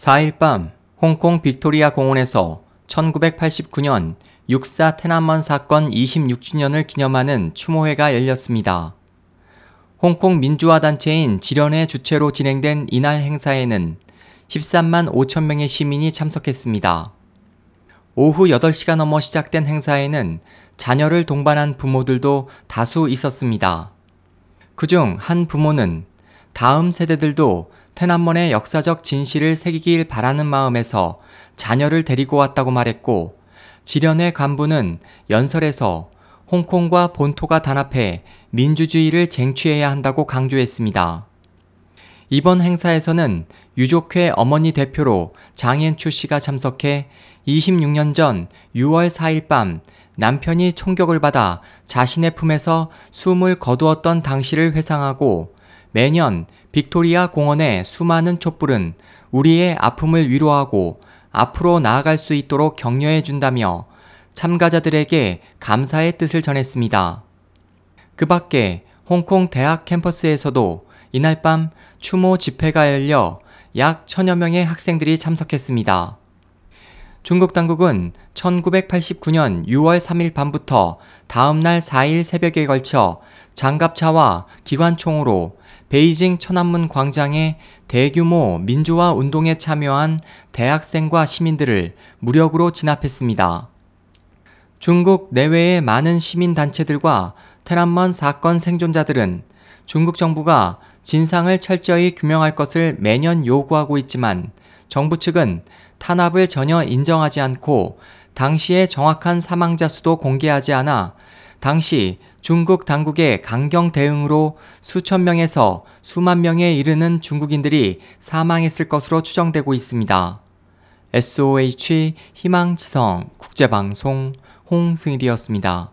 4일 밤 홍콩 빅토리아 공원에서 1989년 육사 테난먼 사건 26주년을 기념하는 추모회가 열렸습니다. 홍콩 민주화 단체인 지련의 주최로 진행된 이날 행사에는 13만 5천 명의 시민이 참석했습니다. 오후 8시가 넘어 시작된 행사에는 자녀를 동반한 부모들도 다수 있었습니다. 그중 한 부모는 다음 세대들도 테난먼의 역사적 진실을 새기길 바라는 마음에서 자녀를 데리고 왔다고 말했고, 지련의 간부는 연설에서 홍콩과 본토가 단합해 민주주의를 쟁취해야 한다고 강조했습니다. 이번 행사에서는 유족회 어머니 대표로 장현추 씨가 참석해 26년 전 6월 4일 밤 남편이 총격을 받아 자신의 품에서 숨을 거두었던 당시를 회상하고 매년 빅토리아 공원의 수많은 촛불은 우리의 아픔을 위로하고 앞으로 나아갈 수 있도록 격려해 준다며 참가자들에게 감사의 뜻을 전했습니다. 그 밖에 홍콩 대학 캠퍼스에서도 이날 밤 추모 집회가 열려 약 천여 명의 학생들이 참석했습니다. 중국 당국은 1989년 6월 3일 밤부터 다음날 4일 새벽에 걸쳐 장갑차와 기관총으로 베이징 천안문 광장에 대규모 민주화 운동에 참여한 대학생과 시민들을 무력으로 진압했습니다. 중국 내외의 많은 시민단체들과 테란먼 사건 생존자들은 중국 정부가 진상을 철저히 규명할 것을 매년 요구하고 있지만 정부 측은 탄압을 전혀 인정하지 않고 당시의 정확한 사망자 수도 공개하지 않아 당시 중국 당국의 강경 대응으로 수천 명에서 수만 명에 이르는 중국인들이 사망했을 것으로 추정되고 있습니다. SOH 희망지성 국제방송 홍승일이었습니다.